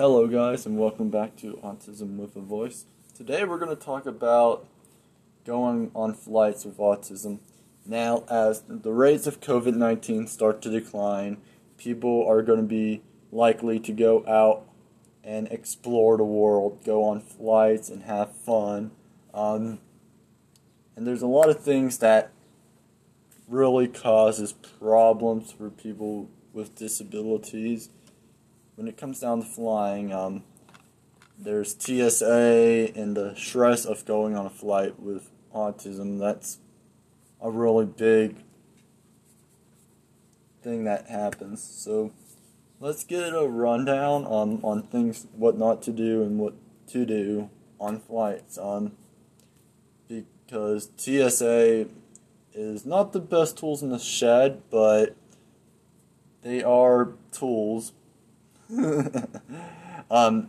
Hello, guys, and welcome back to Autism with a Voice. Today, we're going to talk about going on flights with autism. Now, as the rates of COVID 19 start to decline, people are going to be likely to go out and explore the world, go on flights, and have fun. Um, and there's a lot of things that really causes problems for people with disabilities when it comes down to flying, um, there's TSA and the stress of going on a flight with autism. That's a really big thing that happens. So let's get a rundown on, on things, what not to do and what to do on flights. Um, because TSA is not the best tools in the shed, but they are tools um,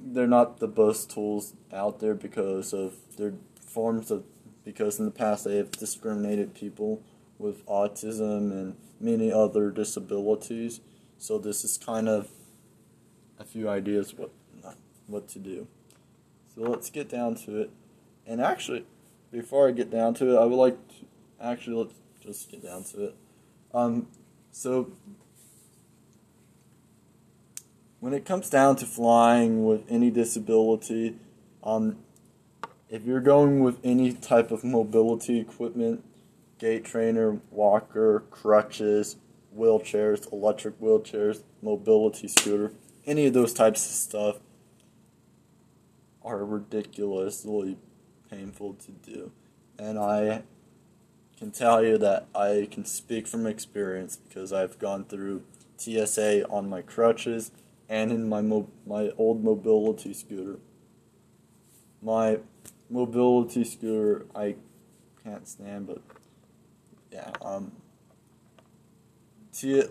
they're not the best tools out there because of their forms of because in the past they have discriminated people with autism and many other disabilities. So this is kind of a few ideas what what to do. So let's get down to it. And actually, before I get down to it, I would like to actually let's just get down to it. Um, so when it comes down to flying with any disability, um, if you're going with any type of mobility equipment, gait trainer, walker, crutches, wheelchairs, electric wheelchairs, mobility scooter, any of those types of stuff are ridiculously painful to do. And I can tell you that I can speak from experience because I've gone through TSA on my crutches and in my mo- my old mobility scooter. My mobility scooter I can't stand, but yeah. Um, see,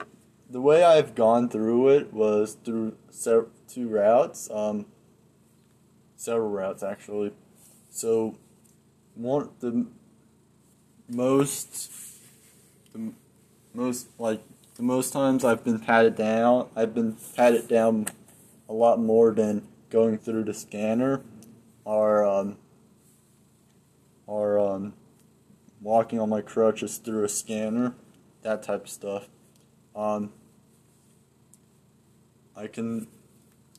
the way I've gone through it was through se- two routes, um, several routes actually. So, one the most the most like the most times I've been patted down, I've been patted down a lot more than going through the scanner or um, or um, walking on my crutches through a scanner, that type of stuff. Um, I can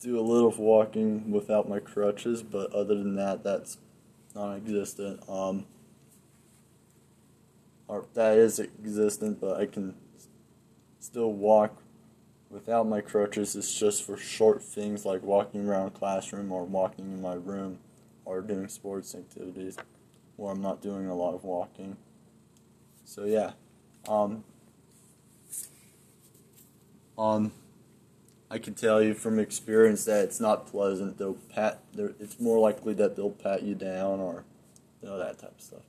do a little walking without my crutches, but other than that, that's non-existent. Um, or that is existent, but I can still walk without my crutches. It's just for short things like walking around classroom or walking in my room or doing sports activities where I'm not doing a lot of walking. So yeah, um, um, I can tell you from experience that it's not pleasant. They'll pat. It's more likely that they'll pat you down or you know that type of stuff.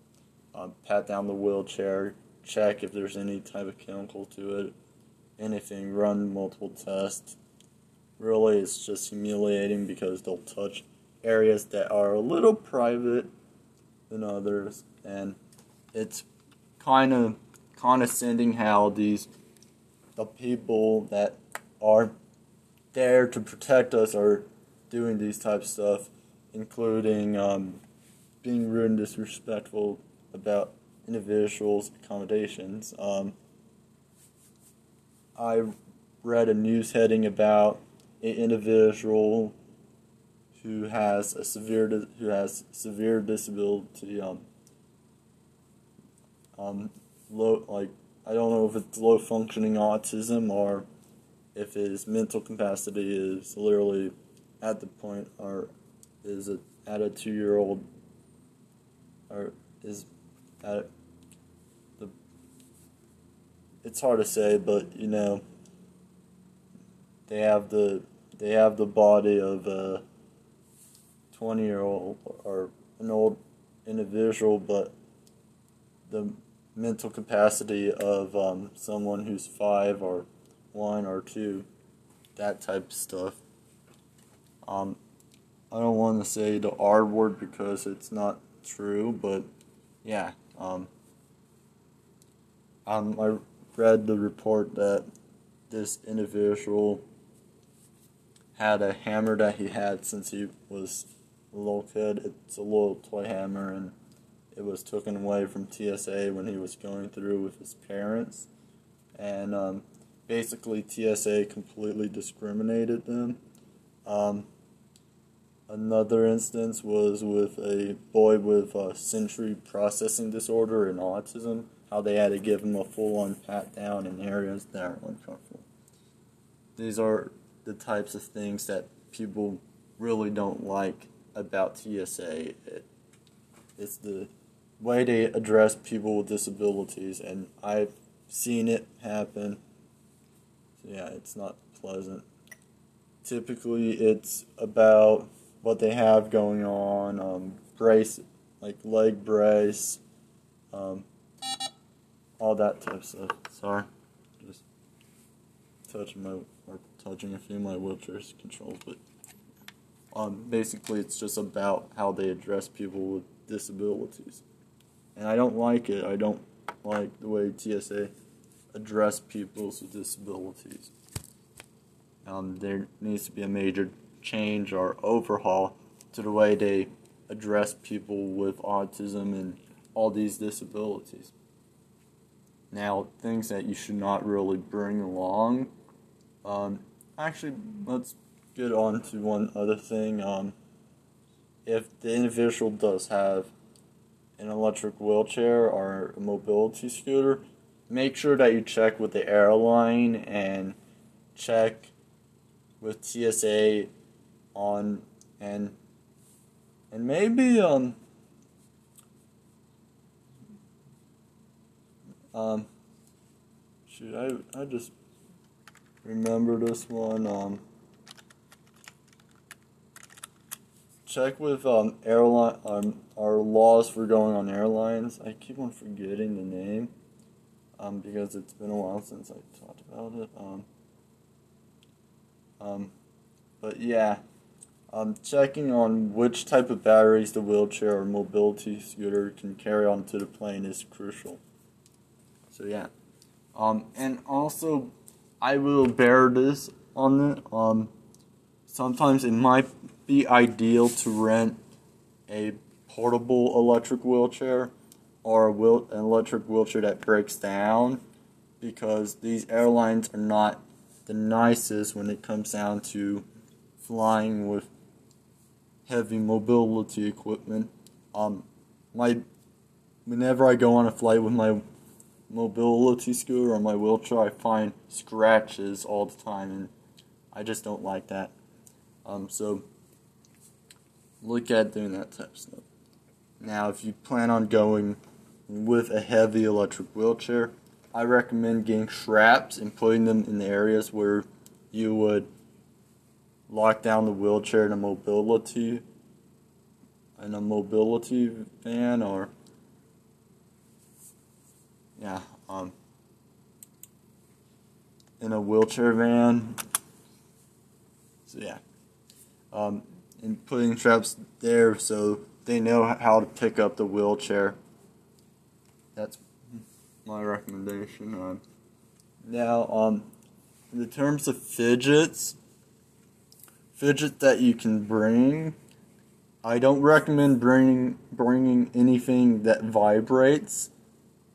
Um, pat down the wheelchair. Check if there's any type of chemical to it anything, run multiple tests. Really, it's just humiliating because they'll touch areas that are a little private than others, and it's kind of condescending how these the people that are there to protect us are doing these types of stuff, including um, being rude and disrespectful about individuals' accommodations. Um, I read a news heading about an individual who has a severe who has severe disability um um low like I don't know if it's low functioning autism or if his mental capacity is literally at the point or is at a two year old or is at it's hard to say, but you know, they have the they have the body of a twenty year old or an old individual, but the mental capacity of um, someone who's five or one or two, that type of stuff. Um, I don't want to say the R word because it's not true, but yeah. Um, um, I read the report that this individual had a hammer that he had since he was a little kid. It's a little toy hammer, and it was taken away from TSA when he was going through with his parents. And um, basically, TSA completely discriminated them. Um, another instance was with a boy with a sensory processing disorder and autism, how they had to give him a full on pat down in areas that aren't uncomfortable. These are the types of things that people really don't like about TSA. It, it's the way they address people with disabilities, and I've seen it happen. So yeah, it's not pleasant. Typically, it's about what they have going on, um, brace, like leg brace, um, all that type stuff. Sorry, just touching my or touching a few of my wheelchair controls, but um, basically it's just about how they address people with disabilities, and I don't like it. I don't like the way TSA address people with disabilities. Um, there needs to be a major change or overhaul to the way they address people with autism and all these disabilities. Now, things that you should not really bring along. Um, actually, let's get on to one other thing. Um, if the individual does have an electric wheelchair or a mobility scooter, make sure that you check with the airline and check with TSA on and and maybe um um shoot I I just remember this one um check with um airline um our laws for going on airlines. I keep on forgetting the name um because it's been a while since I talked about it um um but yeah um, checking on which type of batteries the wheelchair or mobility scooter can carry onto the plane is crucial. So yeah, um, and also I will bear this on it. Um, sometimes it might be ideal to rent a portable electric wheelchair or a wheel- an electric wheelchair that breaks down because these airlines are not the nicest when it comes down to flying with heavy mobility equipment. Um, my whenever I go on a flight with my mobility scooter or my wheelchair, I find scratches all the time, and I just don't like that. Um, so look at doing that type of stuff. Now, if you plan on going with a heavy electric wheelchair, I recommend getting straps and putting them in the areas where you would lock down the wheelchair in a mobility in a mobility van or yeah um in a wheelchair van. So yeah. Um and putting straps there so they know how to pick up the wheelchair. That's my recommendation um, now um in the terms of fidgets fidget that you can bring. I don't recommend bringing bringing anything that vibrates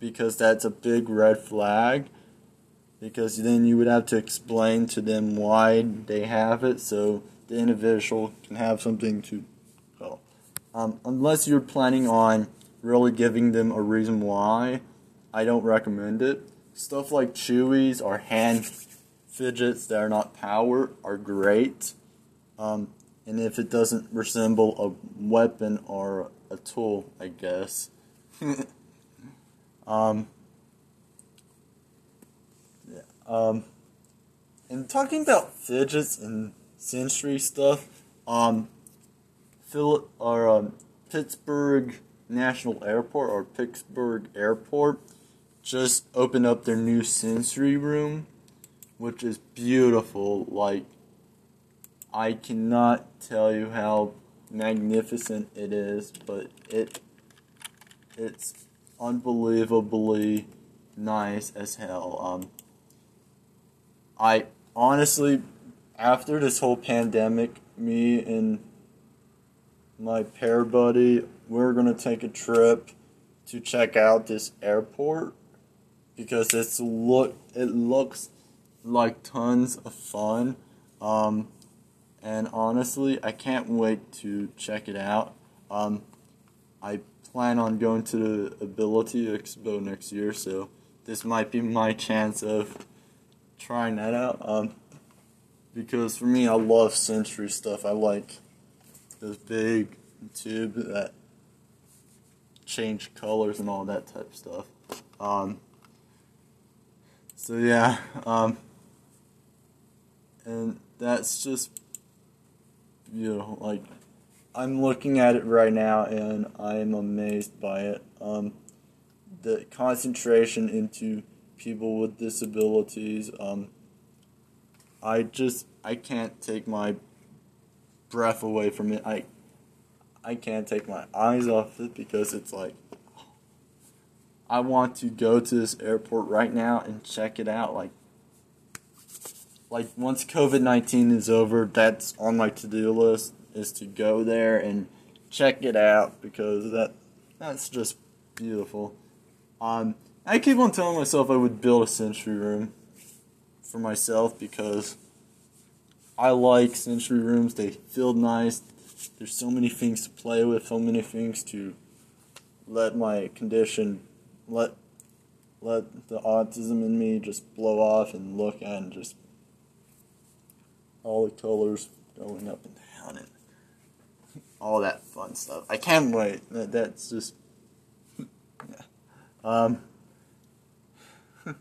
because that's a big red flag. Because then you would have to explain to them why they have it, so the individual can have something to. Well, um, unless you're planning on really giving them a reason why, I don't recommend it. Stuff like chewies or hand fidgets that are not powered are great um, and if it doesn't resemble a weapon or a tool, I guess. um, um, and talking about fidgets and sensory stuff, um, Phil or um, Pittsburgh National Airport or Pittsburgh Airport just opened up their new sensory room, which is beautiful. Like I cannot tell you how magnificent it is, but it it's unbelievably nice as hell. Um, I honestly, after this whole pandemic, me and my pair buddy, we're gonna take a trip to check out this airport because it's look it looks like tons of fun. Um, and honestly, I can't wait to check it out. Um, I plan on going to the Ability Expo next year, so this might be my chance of trying that out. Um, because for me, I love sensory stuff. I like those big tube that change colors and all that type of stuff. Um, so yeah, um, and that's just you know Like I'm looking at it right now, and I am amazed by it. Um, the concentration into people with disabilities. Um, I just I can't take my breath away from it. I I can't take my eyes off it because it's like I want to go to this airport right now and check it out. Like like once COVID nineteen is over, that's on my to do list is to go there and check it out because that that's just beautiful. Um, I keep on telling myself I would build a sensory room for myself because I like sensory rooms. They feel nice. There's so many things to play with, so many things to let my condition let let the autism in me just blow off and look at and just all the colors going up and down and all that fun stuff. I can't wait. That, that's just. Um,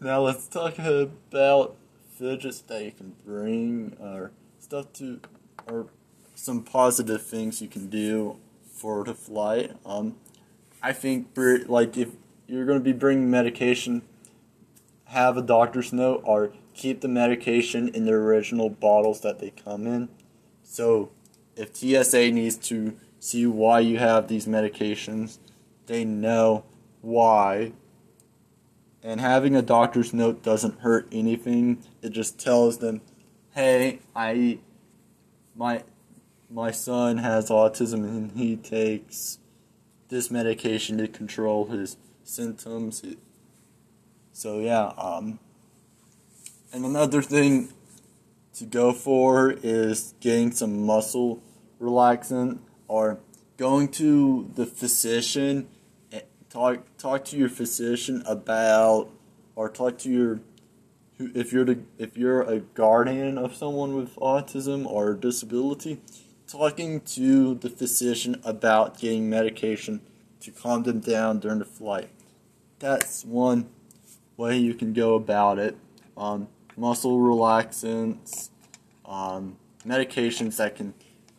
now let's talk about fidgets that you can bring or stuff to or some positive things you can do for the flight. Um, I think like if you're going to be bringing medication, have a doctor's note or keep the medication in the original bottles that they come in. So if TSA needs to see why you have these medications, they know why. And having a doctor's note doesn't hurt anything. It just tells them, "Hey, I my my son has autism and he takes this medication to control his symptoms." So yeah, um and another thing to go for is getting some muscle relaxant or going to the physician talk talk to your physician about or talk to your if you're the, if you're a guardian of someone with autism or disability talking to the physician about getting medication to calm them down during the flight. That's one way you can go about it. Um, muscle relaxants, um, medications that can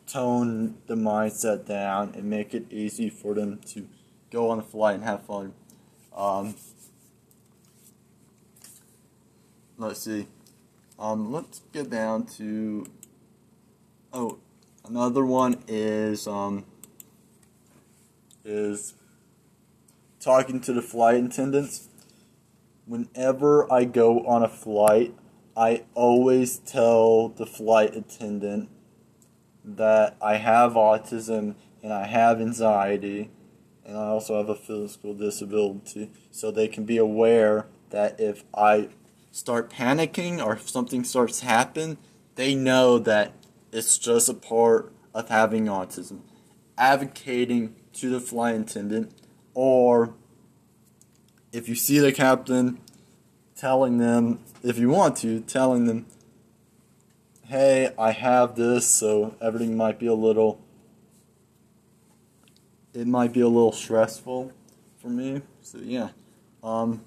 tone the mindset down and make it easy for them to go on a flight and have fun. Um, let's see. Um, let's get down to. Oh, another one is um, is talking to the flight attendants. Whenever I go on a flight, I always tell the flight attendant that I have autism and I have anxiety and I also have a physical disability so they can be aware that if I start panicking or if something starts happen, they know that it's just a part of having autism. Advocating to the flight attendant or if you see the captain telling them if you want to, telling them, hey, I have this, so everything might be a little, it might be a little stressful for me. So, yeah. Um,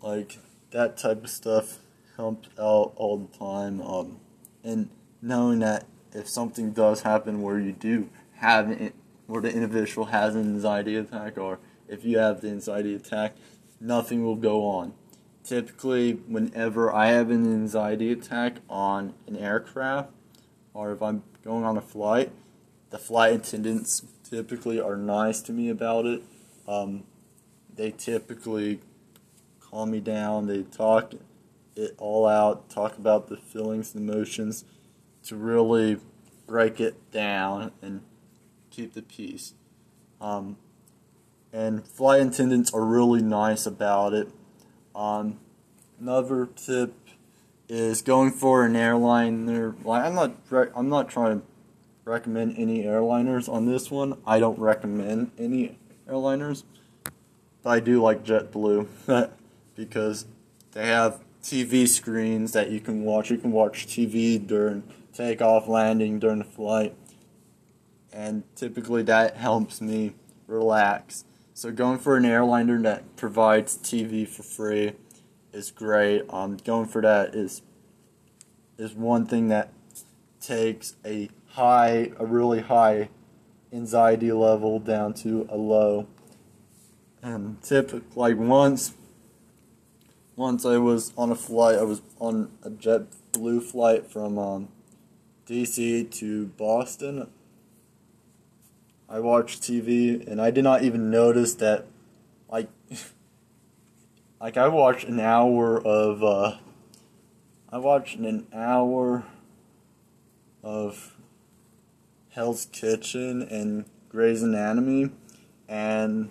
like, that type of stuff helps out all the time. Um, and knowing that if something does happen where you do have it, where the individual has an anxiety attack, or if you have the anxiety attack, nothing will go on. Typically, whenever I have an anxiety attack on an aircraft or if I'm going on a flight, the flight attendants typically are nice to me about it. Um, they typically calm me down. They talk it all out, talk about the feelings and emotions, to really break it down and keep the peace. Um, and flight attendants are really nice about it. Um, another tip is going for an airliner. Like I'm not, I'm not trying to recommend any airliners on this one. I don't recommend any airliners, but I do like JetBlue because they have TV screens that you can watch. You can watch TV during takeoff, landing, during the flight, and typically that helps me relax. So going for an airliner that provides TV for free is great. Um, going for that is is one thing that takes a high, a really high anxiety level down to a low. And typically, like once, once I was on a flight. I was on a JetBlue flight from um, DC to Boston. I watched TV and I did not even notice that, like, like I watched an hour of, uh, I watched an hour of Hell's Kitchen and Grey's Anatomy, and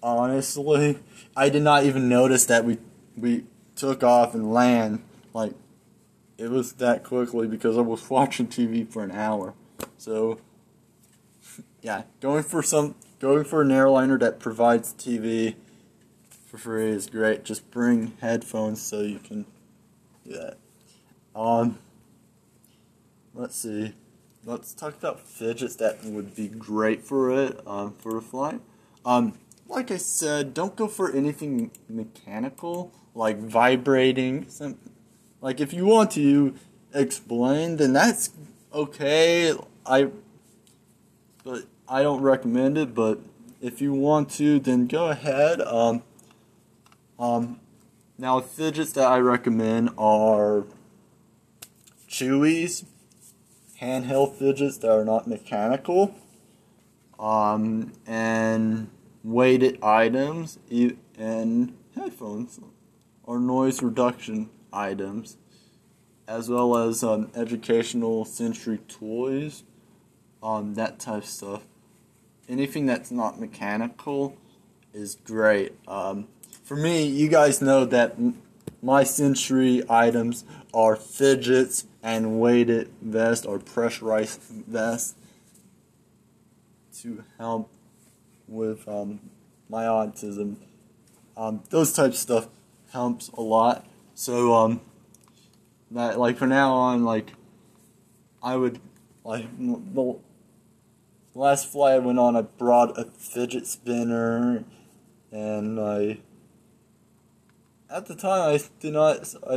honestly, I did not even notice that we we took off and land like it was that quickly because I was watching TV for an hour. So yeah, going for some going for an airliner that provides TV for free is great. Just bring headphones so you can do that. Um let's see let's talk about fidgets that would be great for it um, for a flight. Um, like I said, don't go for anything mechanical like vibrating. Like if you want to explain, then that's okay. I but I don't recommend it. But if you want to, then go ahead. Um, um, now fidgets that I recommend are Chewies handheld fidgets that are not mechanical, um, and weighted items and headphones or noise reduction items, as well as um, educational sensory toys, um, that type of stuff. Anything that's not mechanical is great. Um, for me, you guys know that my sensory items are fidgets and weighted vest or pressurized vest to help with um, my autism. Um, those types of stuff helps a lot. So um, that like from now on, like I would like the last flight I went on, I brought a fidget spinner, and I at the time I did not I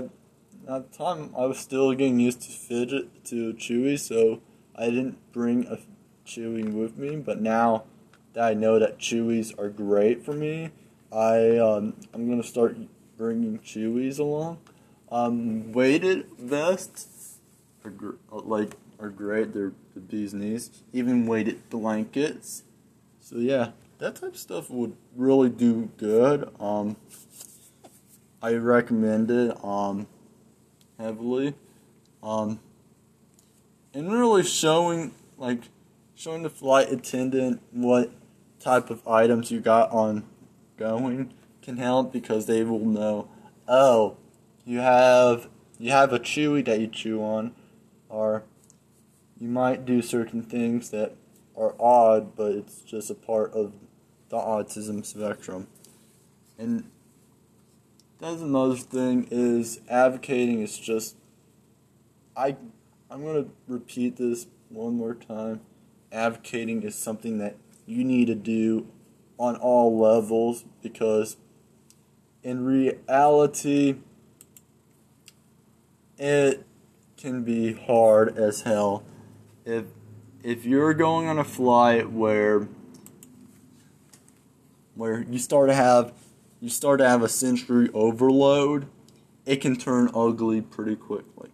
at the time I was still getting used to fidget to Chewy, so I didn't bring a Chewy with me. But now that I know that Chewies are great for me, I um, I'm gonna start bringing Chewies along. Um, weighted vests are gr- like are great. They're the bee's knees. Even weighted blankets. So yeah, that type of stuff would really do good. Um, I recommend it. Um, heavily. Um, and really showing like showing the flight attendant what type of items you got on going can help because they will know oh you have you have a chewy that you chew on or you might do certain things that are odd but it's just a part of the autism spectrum and that's another thing is advocating is just I I'm gonna repeat this one more time. Advocating is something that you need to do on all levels because in reality it can be hard as hell if if you're going on a flight where where you start to have you start to have a sensory overload, it can turn ugly pretty quickly.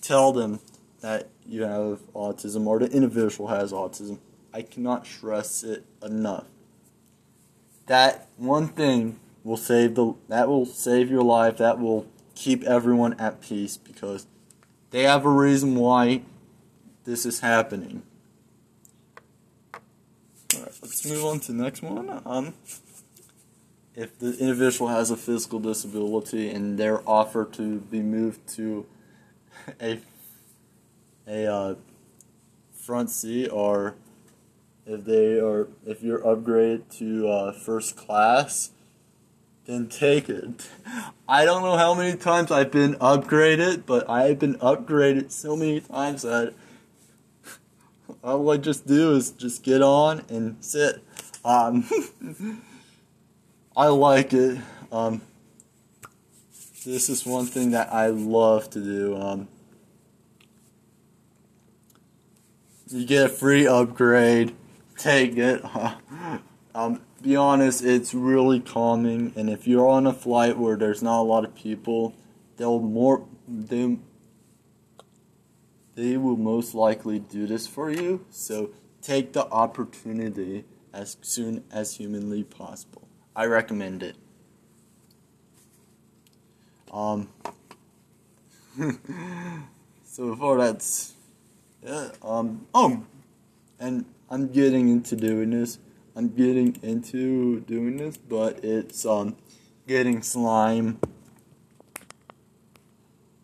Tell them that you have autism or the individual has autism. I cannot stress it enough. That one thing will save the that will save your life. That will keep everyone at peace because they have a reason why this is happening. Alright, let's move on to the next one. Um, if the individual has a physical disability and they're offered to be moved to a a uh, front seat or if they are if you're upgraded to uh, first class then take it i don't know how many times i've been upgraded but i've been upgraded so many times that all i just do is just get on and sit. Um, i like it. Um, this is one thing that i love to do. Um, you get a free upgrade. Take it. um, be honest, it's really calming, and if you're on a flight where there's not a lot of people, they'll more they they will most likely do this for you. So take the opportunity as soon as humanly possible. I recommend it. Um. so far, that's yeah. Um. Oh, and I'm getting into doing this. I'm getting into doing this, but it's um getting slime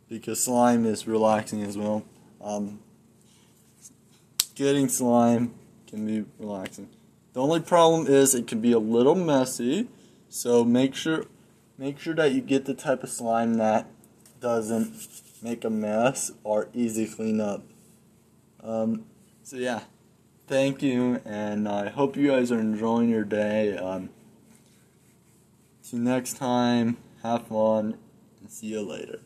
because slime is relaxing as well. Um, getting slime can be relaxing. The only problem is it can be a little messy, so make sure make sure that you get the type of slime that doesn't make a mess or easy clean up. Um, so yeah thank you, and I hope you guys are enjoying your day. Um, see you next time. Have fun, and see you later.